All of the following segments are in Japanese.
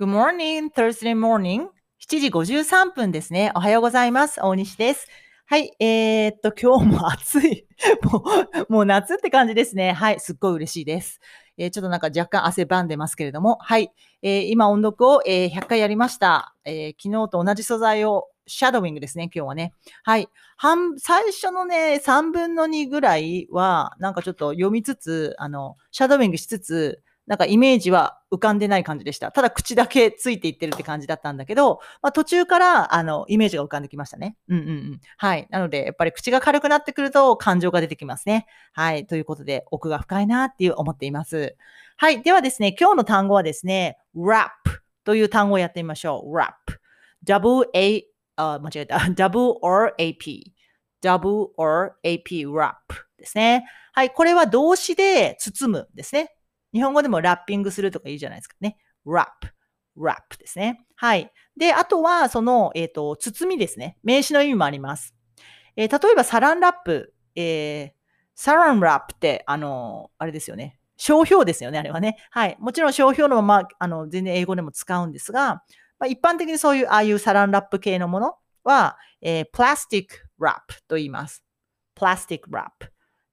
Good morning, Thursday morning. 7時53分ですね。おはようございます。大西です。はい。えー、っと、今日も暑い。もう、もう夏って感じですね。はい。すっごい嬉しいです。えーちょっとなんか若干汗ばんでますけれども。はい。えー今音読を、えー100回やりました。え昨日と同じ素材を、シャドウィングですね。今日はね。はい。半、最初のね、3分の2ぐらいは、なんかちょっと読みつつ、あの、シャドウィングしつつ、なんかイメージは浮かんでない感じでした。ただ口だけついていってるって感じだったんだけど、まあ途中から、あの、イメージが浮かんできましたね。うんうんうん。はい。なので、やっぱり口が軽くなってくると感情が出てきますね。はい。ということで、奥が深いなっていう思っています。はい。ではですね、今日の単語はですね、wrap という単語をやってみましょう。wrap。w-a、あ、間違えた。w-or-a-p。w-or-a-p、rap ですね。はい。これは動詞で包むですね。日本語でもラッピングするとか言うじゃないですかね。wrap。wrap ですね。はい。で、あとは、その、えっ、と、包みですね。名詞の意味もあります。えー例えば、サランラップ。えーサランラップって、あの、あれですよね。商標ですよね、あれはね。はい。もちろん商標のまま、あの、全然英語でも使うんですが、まあ、一般的にそういう、ああいうサランラップ系のものは、えー plastic wrap と言います。 plastic wrap。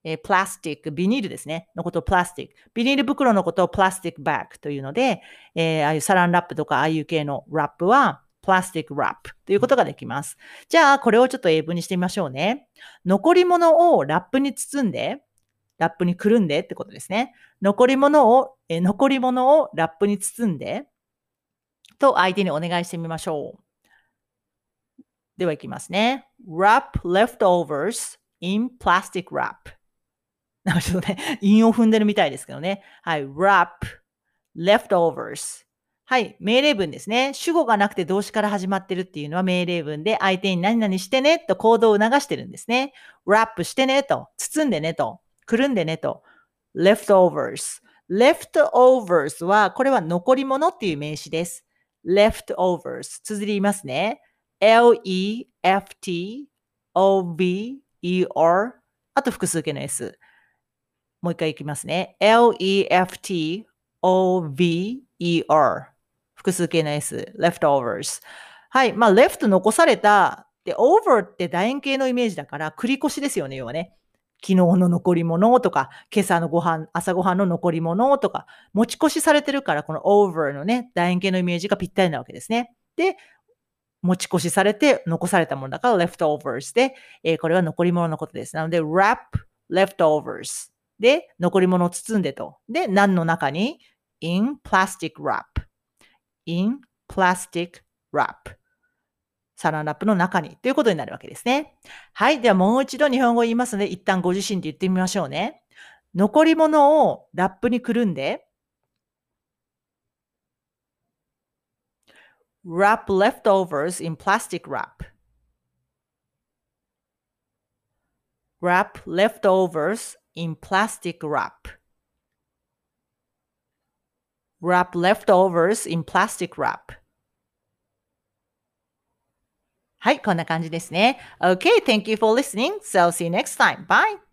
えー plastic、ビニールですね。のことを plastic。ビニール袋のことを plastic bag というので、えーああいうサランラップとかああいう系のラップは、 plastic wrap ということができます。じゃあ、これをちょっと英文にしてみましょうね。残り物をラップに包んで、ラップにくるんでってことですね。残り物を、えー残り物をラップに包んで、と相手にお願いしてみましょう。では、いきますね。wrap leftovers in plastic wrap. なんかちょっとね、韻を踏んでるみたいですけどね。はい。wrap, leftovers. はい。命令文ですね。主語がなくて動詞から始まってるっていうのは命令文で、相手に何々してねと行動を促してるんですね。wrap してねと、包んでねと、くるんでねと。leftovers. leftovers は、これは残り物っていう名詞です。leftovers。綴りますね。l-e-f-t-o-v-e-r あと複数形の s。もう一回いきますね。l-e-f-t-o-v-e-r 複数形の s。leftovers。はい。まあ、left 残された。で、over って楕円形のイメージだから、繰り越しですよね、要はね。昨日の残り物とか、今朝のご飯、朝ご飯の残り物とか、持ち越しされてるから、この over のね、楕円形のイメージがぴったりなわけですね。で、持ち越しされて残されたものだから leftovers で、えーこれは残り物のことです。なので wrap leftovers で残り物を包んでと。で、何の中に？In plastic wrap in plastic wrap サランラップの中にということになるわけですね。はい。ではもう一度日本語を言いますので、一旦ご自身で言ってみましょうね。残り物をラップにくるんで、wrap leftovers in plastic wrap. Wrap leftovers in plastic wrap. Wrap leftovers in plastic wrap. はい、こんな感じですね。Okay, thank you for listening. So see you next time. Bye.